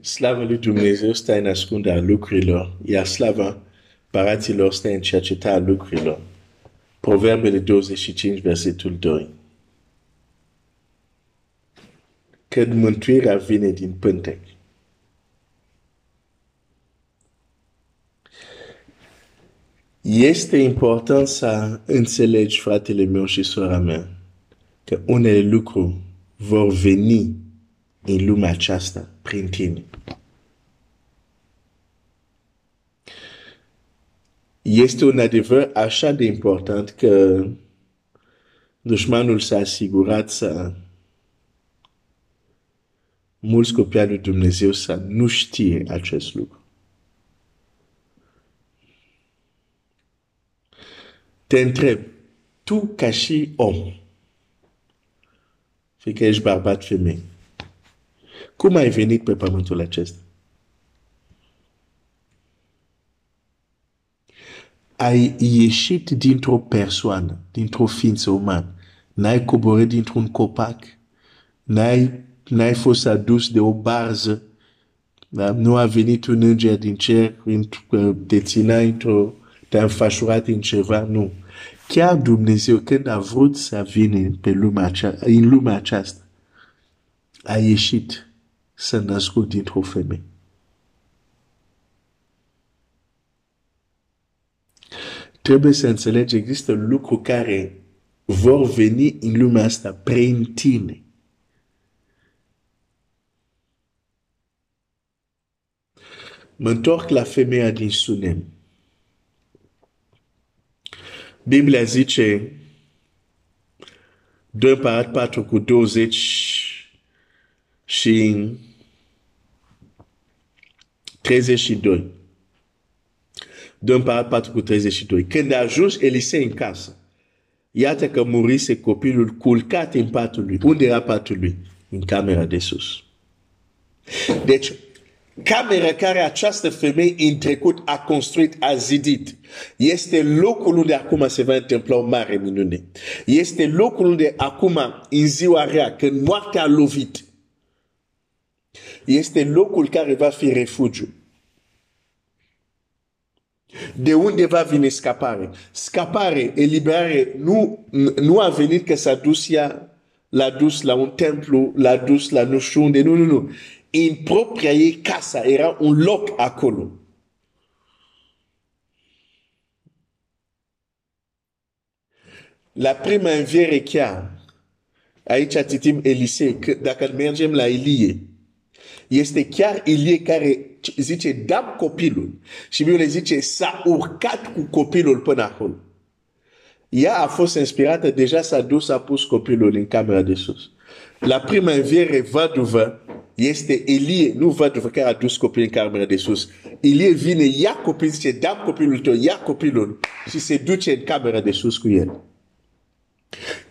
Slavă lui Dumnezeu stă în ascunderea lucrurilor, iar slava paraților stă în cercetarea lucrurilor. Proverbele 25, versetul 2. Când mântuirea vine din pântec. Este important să înțelegi, fratele meu și sora mea, că unele lucruri vor veni în lumea aceasta prin tine. Este un adevăr așa de important că dușmanul s-a asigurat să mulți copii lui Dumnezeu să nu știe acest lucru. Te întreb, tu ca și om, fie că ești bărbat femei, cum ai venit pe pământul acesta? Ai ieșit dintr-o persoană, dintr-o ființă umană. N-ai coborât dintr-un copac. N-ai, n-ai fost adus de o barză. Da? Nu a venit un înger din cer, te ținea într-o, te-a înfășurat în ceva. Nu. Chiar Dumnezeu, când a vrut să vină pe lumea aceasta, în lumea aceasta, a ieșit să nască dintr-o femeie. Trebuie să înțelegi, există lucruri care vor veni în lumea asta prin tine. Mă întorc la femeia din Sunem. Biblia zice 2 Împărat 4 cu 20 și 32. 2 Împărat 4 cu 32. Când a ajuns Elisei în casă, iată că murise copilul culcat în patul lui. Unde era patul lui? În camera de sus. Deci, camera care această femeie în trecut a construit, a zidit, este locul unde acum se va întâmpla o mare minune. Este locul unde acum, în ziua rea, când moartea a lovit, este locul care va fi refugiu. De unde va veni scapare? Scapare, eliberare, nu, nu a venit că s-a dus ea, l-a dus la un templu, l-a dus la nu știu unde, nu, nu, nu. În propria ei casa era un loc acolo. La prima înviere chiar, aici citim Elisei, că dacă mergem la Elie, este chiar Ilie care zice, dam copilul. Și Biblia zice, s-a urcat cu copilul până acolo. Ea a fost inspirată, deja s-a dus, a pus copilul în camera de sus. La prima înviere văduvă este Elie, nu văduvă care a dus copilul în camera de sus. Elie vine, ia copilul, zice, dam copilul tău, ia copilul și se duce în camera de sus cu el.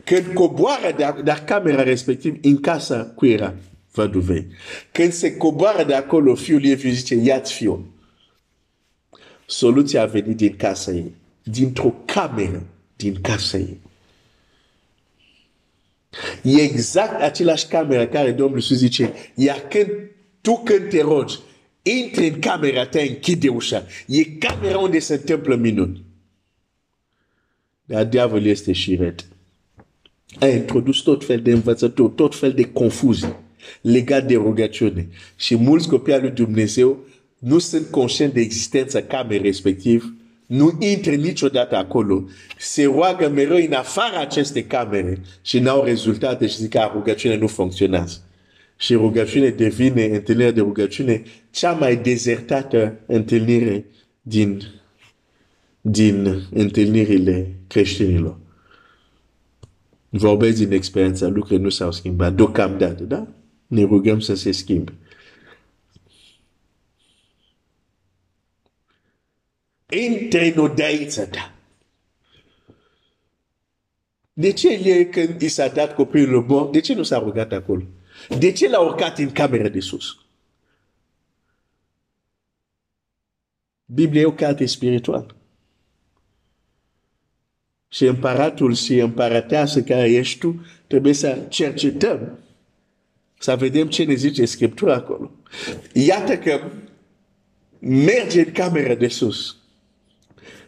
Când coboară de, de camera respectiv în casa cu era văduvei. Când se coboară de acolo, fiul ei zice, ia-ți fiul. Soluția a venit din casa dintr-o cameră din casa ei. E exact același cameră care Domnul Iisus zice, iar când tu când te rogi, intri în camera ta, închide ușa. E camera unde se întâmplă minuni. Dar diavolul este șiret. A introdus tot fel de învățături, tot fel de confuzii legat de rugăciune. Și mulți copii al lui Dumnezeu nu sunt conștienți de existența camerei respectiv, nu intră niciodată acolo, se roagă mereu în afara acestei camere și n-au rezultate și zic că rugăciunea nu funcționează. Și rugăciune devine, întâlnirea de rugăciune, cea mai dezertată întâlnire din, din întâlnirile creștinilor. Vorbesc din experiența, lucrurile nu s-au schimbat deocamdată, da? Ne rugăm să se schimbe. Intre în odaița ta. De ce el când i s-a dat copilul mort, de ce nu s-a rugat acolo? De ce l-a urcat în camera de sus? Biblia e o carte spirituală. Și împăratul și împărăteasă care ești tu, trebuie să cercetăm Să vedem ce ne zice Scriptura acolo. Iată că merge în camera de sus.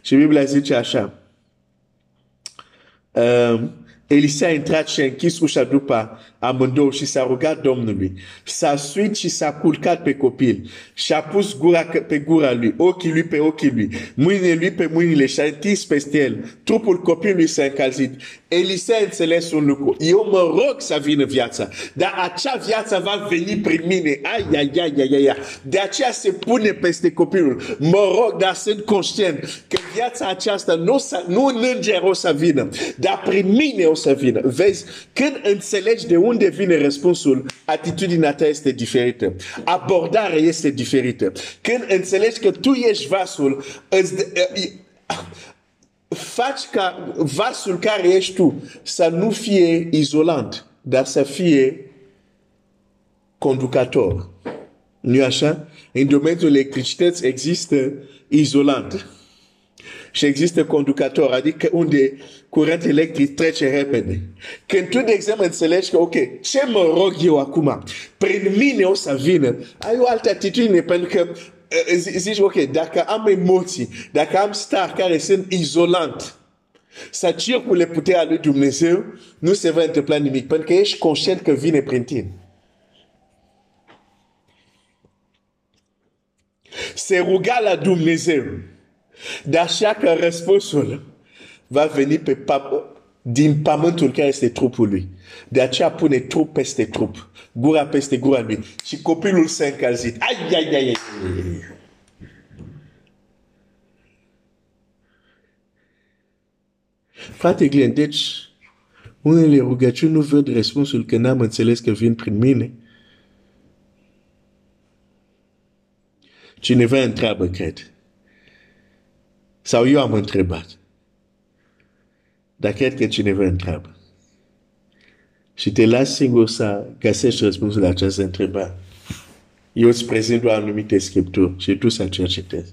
Și Biblia zice așa. Um, Elisa a intrat și a închis ușa după amândouă și s-a rugat Domnului. S-a suit și s-a culcat pe copil și a pus gura pe gura lui, ochii lui pe ochii lui, mâinile lui pe mâinile și a întins peste el. Trupul copilului s-a încălzit. Elisa a înțeles un lucru. Eu mă rog să vină viața, dar acea viață va veni prin mine. Ai, ai, ai, ai, ai, ai. De aceea se pune peste copilul. Mă rog, dar sunt conștient că viața aceasta nu, nu în înger o să vină, dar prin mine o să vină. Vezi, când înțelegi de unde vine răspunsul, atitudinea ta este diferită. Abordarea este diferită. Când înțelegi că tu ești vasul, îți, faci ca vasul care ești tu să nu fie izolant, dar să fie conducător. nu așa? În domeniul electricității există izolant și există conducător, adică unde curent electric trece repede. Când tu, de exemplu, înțelegi că, ok, ce mă rog eu acum? Prin mine o să vină. Ai o altă atitudine, pentru că uh, zici, ok, dacă am emoții, dacă am stari care sunt izolant, să circule puterea lui Dumnezeu, nu se va întâmpla nimic, pentru că ești conștient că vine prin tine. Se ruga la Dumnezeu. De așa că răspunsul va veni pe pap- din pământul care este trupul lui. De aceea pune trup peste trup, gura peste gura lui. Și copilul s-a încălzit. Ai, ai, ai, ai. Frate Glenn, deci unele rugăciuni nu văd răspunsul că n-am înțeles că vin prin mine. Cineva întreabă, cred. Sau eu am întrebat. Dar cred că cineva întreabă. Și te las singur să găsești răspunsul la această întrebare. Eu îți prezint doar anumite scripturi și tu să cercetezi.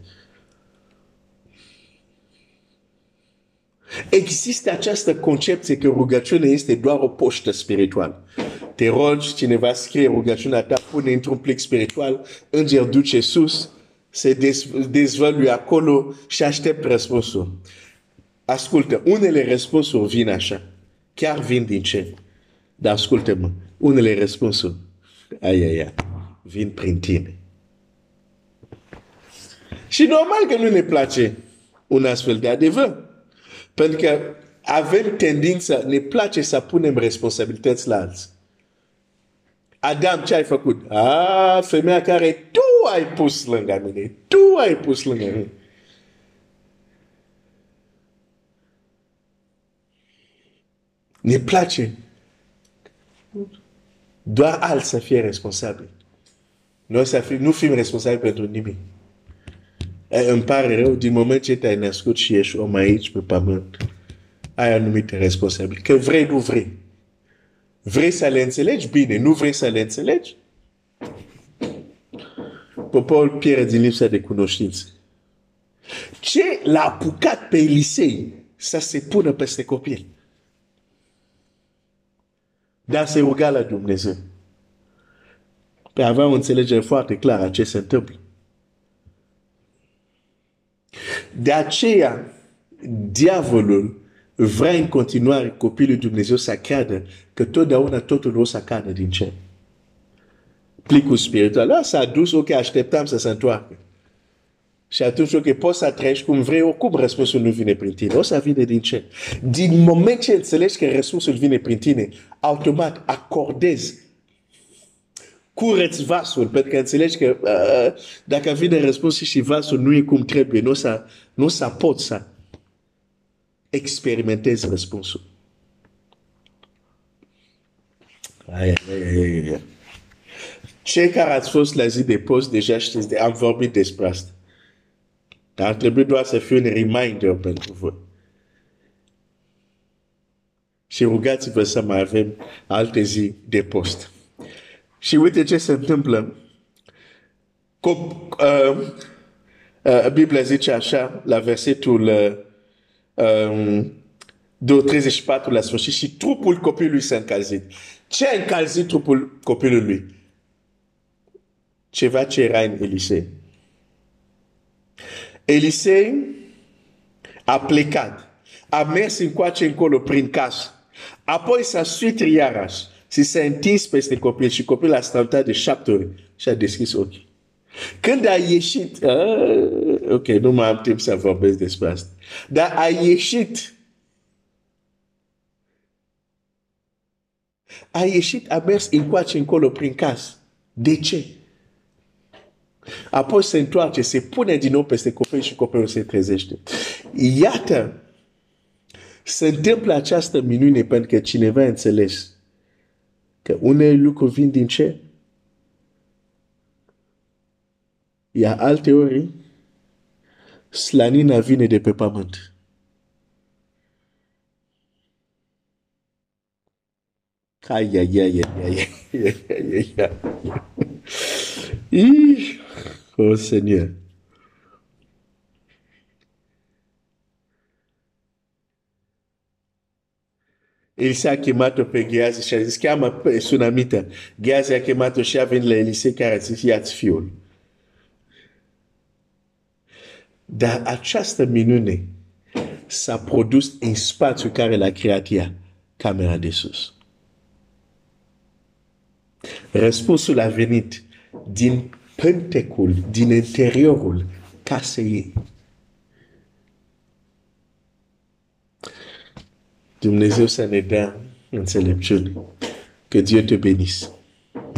Există această concepție că rugăciunea este doar o poștă spirituală. Te rogi, cineva scrie rugăciunea ta, pune într-un plic spiritual, înger duce sus, se dezvăluie acolo și aștept răspunsul. Ascultă, unele răspunsuri vin așa. Chiar vin din ce? Dar ascultă-mă, unele răspunsuri, ai, ai, ai, vin prin tine. Și normal că nu ne place un astfel de adevăr. Pentru că avem tendința, ne place să punem responsabilități la alții. Adam, ce ai făcut? Ah, femeia care tu ai pus lângă mine. Tu ai pus lângă mine. Ne place doar alt să fie responsabil. Noi să fim, nu fim responsabili pentru nimic. Îmi pare rău, din moment ce te-ai născut și ești om aici pe pământ, ai anumite responsabili. Că vrei, nu vrei. Vrei să le înțelegi? Bine. Nu vrei să le înțelegi? Poporul pierde din lipsa de cunoștință. Ce l-a apucat pe Elisei să se pună peste copil? Dar se ruga la Dumnezeu. Pe avea o înțelegere foarte clară a ce se întâmplă. De aceea, diavolul vrea în continuare copilul Dumnezeu să creadă că totdeauna totul o să cadă din cer. Plicul spiritual. La s-a dus, ok, așteptam să se întoarcă. Și atunci, ok, poți să trăiești cum vrei, oricum răspunsul nu vine prin tine. O să vină din cer. Din moment ce înțelegi că răspunsul vine prin tine, automat acordezi curăți vasul, pentru că înțelegi că uh, dacă vine răspunsul și vasul nu e cum trebuie, nu o să, nu o să poți să experimentezi răspunsul. Ai, ai, ai, ai. Cei care ați fost la zi de post, deja știți, de, am vorbit despre asta. Dar ar trebui doar să fie un reminder pentru voi. Și rugați-vă să mai avem alte zi de post. Și uite ce se întâmplă. Cop, uh, uh, Biblia zice așa, la versetul uh, um, 34 la sfârșit, și trupul copilului s-a încălzit. Ce a încălzit trupul copilului? Ceva ce era în Elisei. Elisei a plecat, a mers încoace încolo prin casă, apoi s-a suit iarăși și s-a întins peste copil și copilul a stăutat de șapte ori și a deschis ochii. Când a ieșit, uh, ok, nu mai am timp să vorbesc despre asta, dar a ieșit, a ieșit, a mers încoace încolo prin casă. De ce? Apoi se întoarce, se pune din nou peste copil și copilul se trezește. Iată, se întâmplă această minune pentru că cineva a înțeles că unele lucruri vin din ce? Iar alte ori, slanina vine de pe pământ. Ai, ai, ai, ai, ai, ai, ai, ai. Oh Seigneur. Il s-a chemat pe Gheazi și a zis, cheamă pe sunamită. Gheazi a chemat-o și a venit la Elisei care a zis, ia-ți fiul. Dar această minune s-a produs în spațiul care l-a creat ea, camera de sus. Răspunsul a venit din pântecul, din interiorul casei ei. Dumnezeu să ne dea înțelepciune. Que Dieu te bénisse.